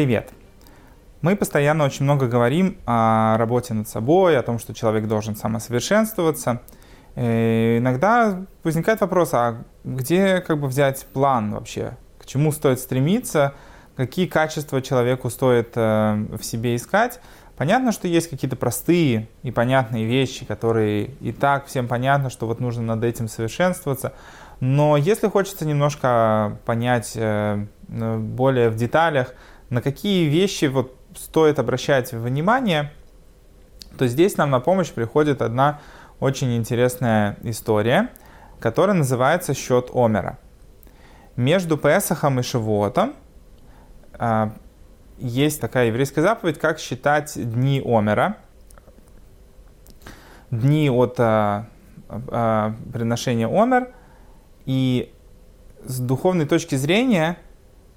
Привет! Мы постоянно очень много говорим о работе над собой, о том, что человек должен самосовершенствоваться. И э, иногда возникает вопрос, а где как бы взять план вообще? К чему стоит стремиться? Какие качества человеку стоит э, в себе искать? Понятно, что есть какие-то простые и понятные вещи, которые и так всем понятно, что вот нужно над этим совершенствоваться. Но если хочется немножко понять э, более в деталях, на какие вещи вот стоит обращать внимание, то здесь нам на помощь приходит одна очень интересная история, которая называется «Счет Омера». Между Песахом и Шивотом а, есть такая еврейская заповедь, как считать дни Омера, дни от а, а, приношения Омер. И с духовной точки зрения,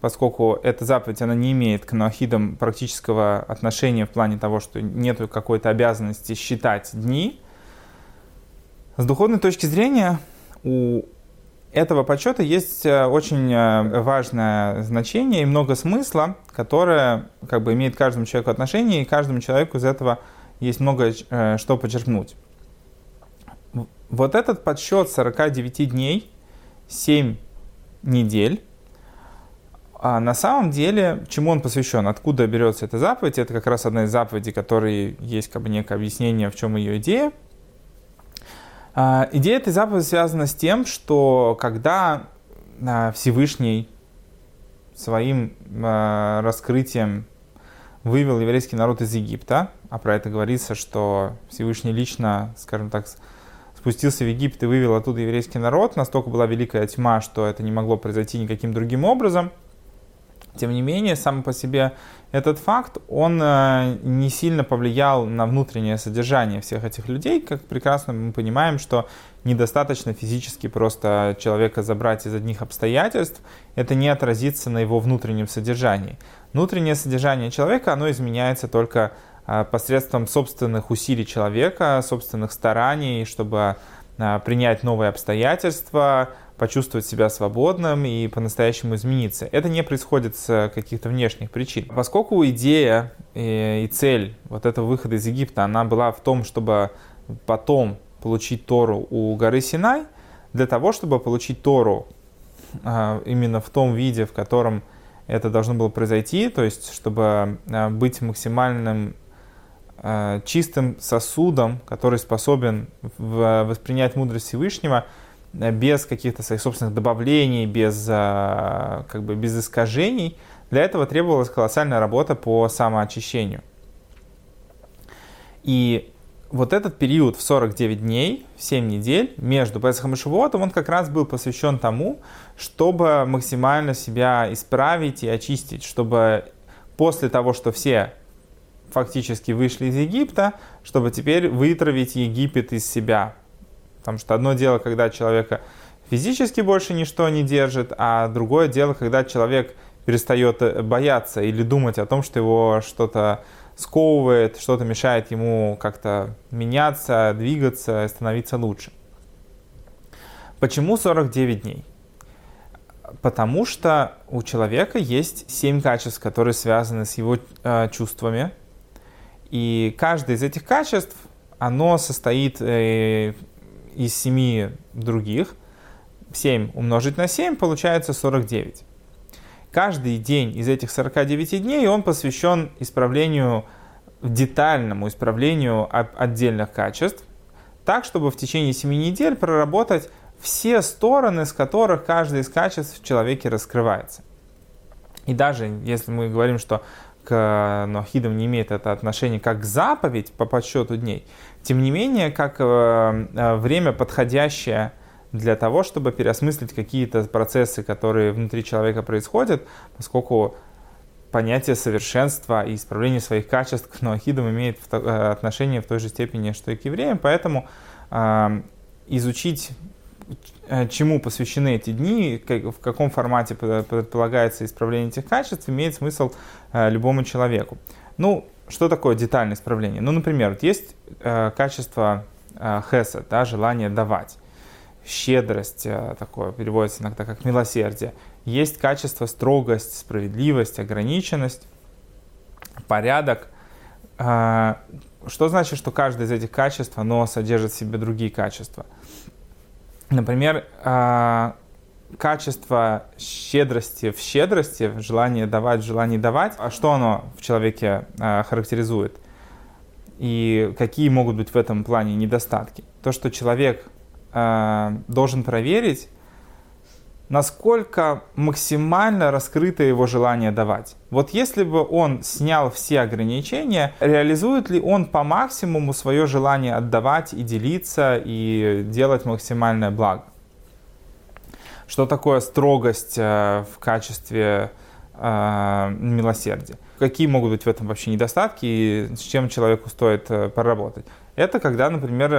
поскольку эта заповедь она не имеет к ноахидам практического отношения в плане того, что нет какой-то обязанности считать дни, с духовной точки зрения у этого подсчета есть э, очень э, важное значение и много смысла, которое как бы имеет каждому человеку отношение, и каждому человеку из этого есть много э, что подчеркнуть. Вот этот подсчет 49 дней, 7 недель, а на самом деле, чему он посвящен, откуда берется эта заповедь, это как раз одна из заповедей, которой есть как бы некое объяснение, в чем ее идея – а, идея этой заповеди связана с тем, что когда а, Всевышний своим а, раскрытием вывел еврейский народ из Египта, а про это говорится, что Всевышний лично, скажем так, спустился в Египет и вывел оттуда еврейский народ, настолько была великая тьма, что это не могло произойти никаким другим образом. Тем не менее, сам по себе этот факт, он э, не сильно повлиял на внутреннее содержание всех этих людей. Как прекрасно мы понимаем, что недостаточно физически просто человека забрать из одних обстоятельств, это не отразится на его внутреннем содержании. Внутреннее содержание человека, оно изменяется только э, посредством собственных усилий человека, собственных стараний, чтобы э, принять новые обстоятельства, почувствовать себя свободным и по-настоящему измениться. Это не происходит с каких-то внешних причин. Поскольку идея и цель вот этого выхода из Египта, она была в том, чтобы потом получить Тору у горы Синай, для того, чтобы получить Тору а, именно в том виде, в котором это должно было произойти, то есть чтобы быть максимальным чистым сосудом, который способен воспринять мудрость Всевышнего, Э, без каких-то своих собственных добавлений, без, э, как бы, без искажений. Для этого требовалась колоссальная работа по самоочищению. И вот этот период в 49 дней, в 7 недель между Песахом и Шивотом, он как раз был посвящен тому, чтобы максимально себя исправить и очистить, чтобы после того, что все фактически вышли из Египта, чтобы теперь вытравить Египет из себя, Потому что одно дело, когда человека физически больше ничто не держит, а другое дело, когда человек перестает э, бояться или думать о том, что его что-то сковывает, что-то мешает ему как-то меняться, двигаться, становиться лучше. Почему 49 дней? Потому что у человека есть 7 качеств, которые связаны с его э, чувствами. И каждое из этих качеств, оно состоит э, из 7 других. 7 умножить на 7 получается 49. Каждый день из этих 49 дней он посвящен исправлению, детальному исправлению отдельных качеств, так, чтобы в течение 7 недель проработать все стороны, с которых каждый из качеств в человеке раскрывается. И даже если мы говорим, что к Нохидам не имеет это отношение как заповедь по подсчету дней, тем не менее, как э, э, время подходящее для того, чтобы переосмыслить какие-то процессы, которые внутри человека происходят, поскольку понятие совершенства и исправления своих качеств к ноахидам имеет э, отношение в той же степени, что и к евреям, поэтому э, изучить чему посвящены эти дни, в каком формате предполагается исправление этих качеств, имеет смысл любому человеку. Ну, что такое детальное исправление? Ну, например, вот есть э, качество э, хеса, да, желание давать. Щедрость, э, такое переводится иногда как милосердие. Есть качество строгость, справедливость, ограниченность. порядок. Что значит, что каждое из этих качеств, оно содержит в себе другие качества? Например, а, качество щедрости в щедрости, желание давать, желание давать, а что оно в человеке а, характеризует? И какие могут быть в этом плане недостатки? То, что человек должен проверить, насколько максимально раскрыто его желание давать. Вот если бы он снял все ограничения, реализует ли он по максимуму свое желание отдавать и делиться и делать максимальное благо? Что такое строгость э, в качестве э, милосердия? Какие могут быть в этом вообще недостатки и с чем человеку стоит э, поработать? Это когда, например,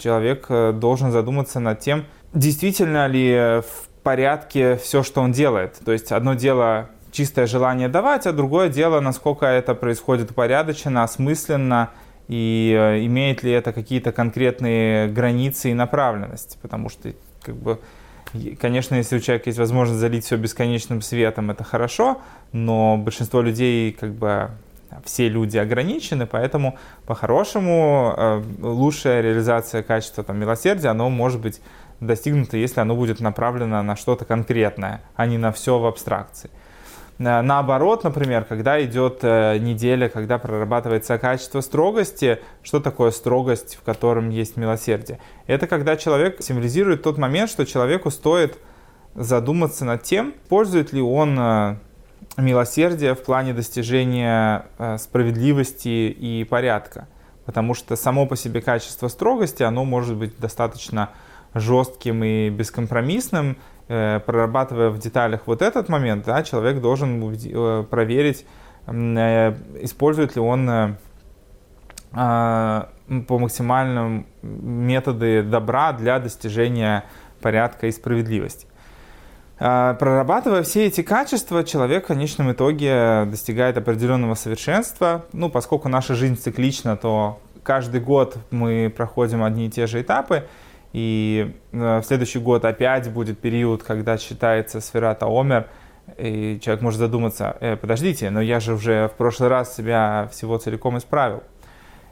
человек должен задуматься над тем, действительно ли в порядке все, что он делает. То есть одно дело чистое желание давать, а другое дело, насколько это происходит упорядоченно, осмысленно, и э, имеет ли это какие-то конкретные границы и направленность. Потому что, как бы, конечно, если у человека есть возможность залить все бесконечным светом, это хорошо, но большинство людей, как бы, все люди ограничены, поэтому по-хорошему э, лучшая реализация качества там, милосердия, оно может быть достигнуто, если оно будет направлено на что-то конкретное, а не на все в абстракции. Э, наоборот, например, когда идет э, неделя, когда прорабатывается качество строгости, что такое строгость, в котором есть милосердие? Это когда человек символизирует тот момент, что человеку стоит задуматься над тем, пользует ли он э, милосердие в плане достижения справедливости и порядка. Потому что само по себе качество строгости, оно может быть достаточно жестким и бескомпромиссным, э, прорабатывая в деталях вот этот момент, да, человек должен э, проверить, э, использует ли он а, по максимальным методы добра для достижения порядка и справедливости. А, прорабатывая все эти качества, человек в конечном итоге достигает определенного совершенства. Ну, поскольку наша жизнь циклична, то каждый год мы проходим одни и те же этапы. И э, в следующий год опять будет период, когда считается сферата Омер, и человек может задуматься, э, подождите, но я же уже в прошлый раз себя всего целиком исправил.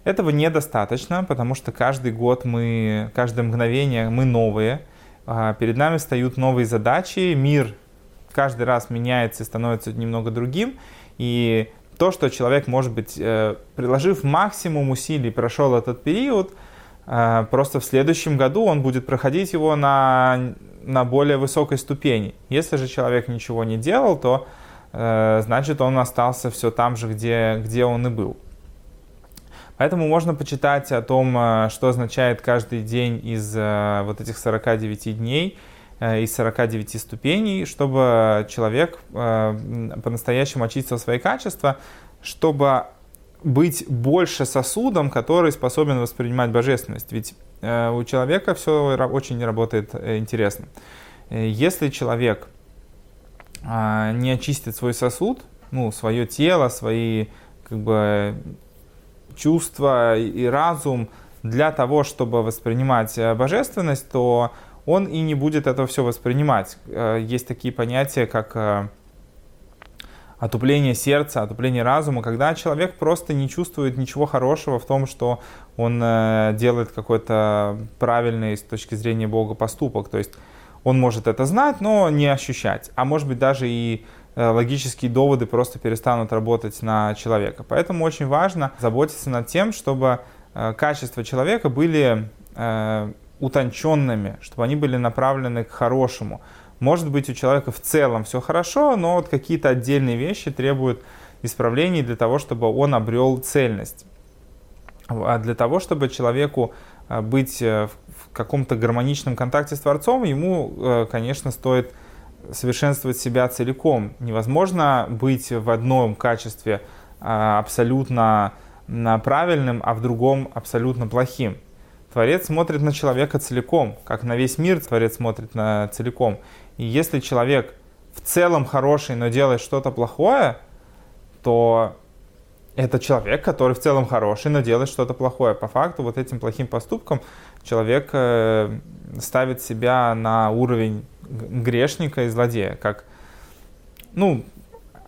Этого недостаточно, потому что каждый год мы, каждое мгновение мы новые, а перед нами встают новые задачи, мир каждый раз меняется и становится немного другим, и то, что человек, может быть, э, приложив максимум усилий, прошел этот период – просто в следующем году он будет проходить его на, на более высокой ступени. Если же человек ничего не делал, то э, значит он остался все там же, где, где он и был. Поэтому можно почитать о том, э, что означает каждый день из э, вот этих 49 дней, из 49 ступеней, чтобы человек по-настоящему очистил свои качества, чтобы быть больше сосудом, который способен воспринимать божественность. Ведь э, у человека все очень работает э, интересно. Э, если человек э, не очистит свой сосуд, ну, свое тело, свои как бы, чувства и разум для того, чтобы воспринимать божественность, то он и не будет это все воспринимать. Есть такие понятия, как отупление сердца, отупление разума, когда человек просто не чувствует ничего хорошего в том, что он э, делает какой-то правильный с точки зрения Бога поступок. То есть он может это знать, но не ощущать. А может быть даже и э, логические доводы просто перестанут работать на человека. Поэтому очень важно заботиться над тем, чтобы э, качества человека были утонченными, чтобы они были направлены к хорошему. Может быть, у человека в целом все хорошо, но вот какие-то отдельные вещи требуют исправлений для того, чтобы он обрел цельность. А для того, чтобы человеку а, быть э, в каком-то гармоничном контакте с Творцом, ему, э, конечно, стоит совершенствовать себя целиком. Невозможно быть в одном качестве а, абсолютно правильным, а в другом абсолютно плохим. Творец смотрит на человека целиком, как на весь мир Творец смотрит на целиком. И если человек в целом хороший, но делает что-то плохое, то это человек, который в целом хороший, но делает что-то плохое. По факту вот этим плохим поступком человек э, ставит себя на уровень грешника и злодея. Как, ну,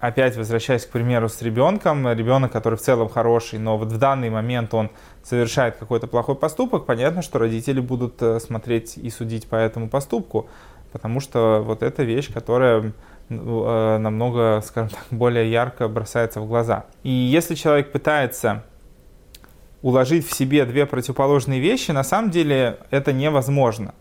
опять возвращаясь к примеру с ребенком, ребенок, который в целом хороший, но вот в данный момент он совершает какой-то плохой поступок, понятно, что родители будут э, смотреть и судить по этому поступку, потому что вот эта вещь, которая э, намного, скажем так, более ярко бросается в глаза. И если человек пытается уложить в себе две противоположные вещи, на самом деле это невозможно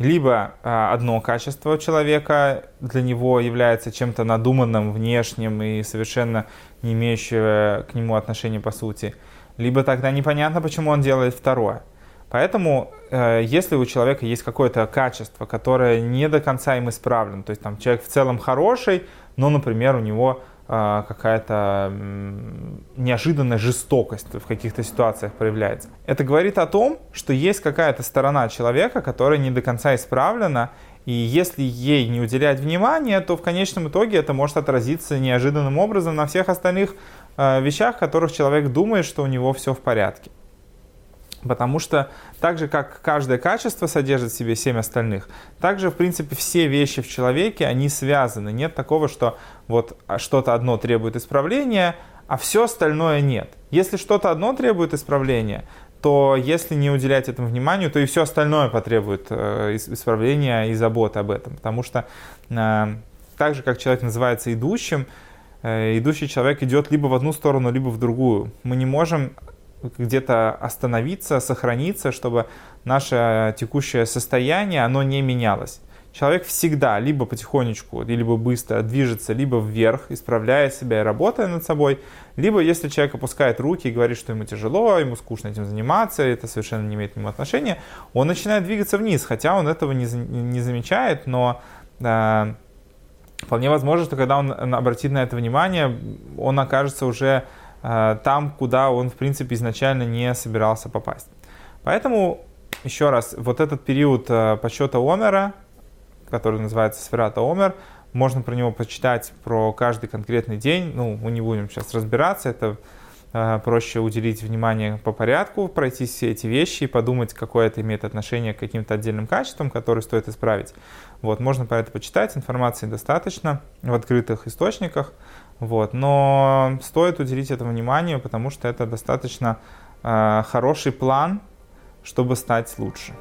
либо а, одно качество человека для него является чем-то надуманным, внешним и совершенно не имеющим к нему отношения по сути, либо тогда непонятно, почему он делает второе. Поэтому, э, если у человека есть какое-то качество, которое не до конца им исправлено, то есть там человек в целом хороший, но, например, у него какая-то неожиданная жестокость в каких-то ситуациях проявляется. Это говорит о том, что есть какая-то сторона человека, которая не до конца исправлена, и если ей не уделять внимания, то в конечном итоге это может отразиться неожиданным образом на всех остальных э, вещах, которых человек думает, что у него все в порядке. Потому что так же, как каждое качество содержит в себе семь остальных, так же, в принципе, все вещи в человеке, они связаны. Нет такого, что вот что-то одно требует исправления, а все остальное нет. Если что-то одно требует исправления, то если не уделять этому вниманию, то и все остальное потребует э, исправления и заботы об этом. Потому что э, так же, как человек называется идущим, э, идущий человек идет либо в одну сторону, либо в другую. Мы не можем где-то остановиться, сохраниться, чтобы наше текущее состояние, оно не менялось. Человек всегда либо потихонечку, либо быстро движется, либо вверх, исправляя себя и работая над собой, либо если человек опускает руки и говорит, что ему тяжело, ему скучно этим заниматься, это совершенно не имеет к нему отношения, он начинает двигаться вниз, хотя он этого не, не замечает, но э, вполне возможно, что когда он обратит на это внимание, он окажется уже там, куда он, в принципе, изначально не собирался попасть. Поэтому, еще раз, вот этот период э, подсчета Омера, который называется Сферата Омер, можно про него почитать про каждый конкретный день. Ну, мы не будем сейчас разбираться, это э, проще уделить внимание по порядку, пройти все эти вещи и подумать, какое это имеет отношение к каким-то отдельным качествам, которые стоит исправить. Вот, можно про это почитать, информации достаточно в открытых источниках. Вот. Но стоит уделить этому внимание, потому что это достаточно э, хороший план, чтобы стать лучше.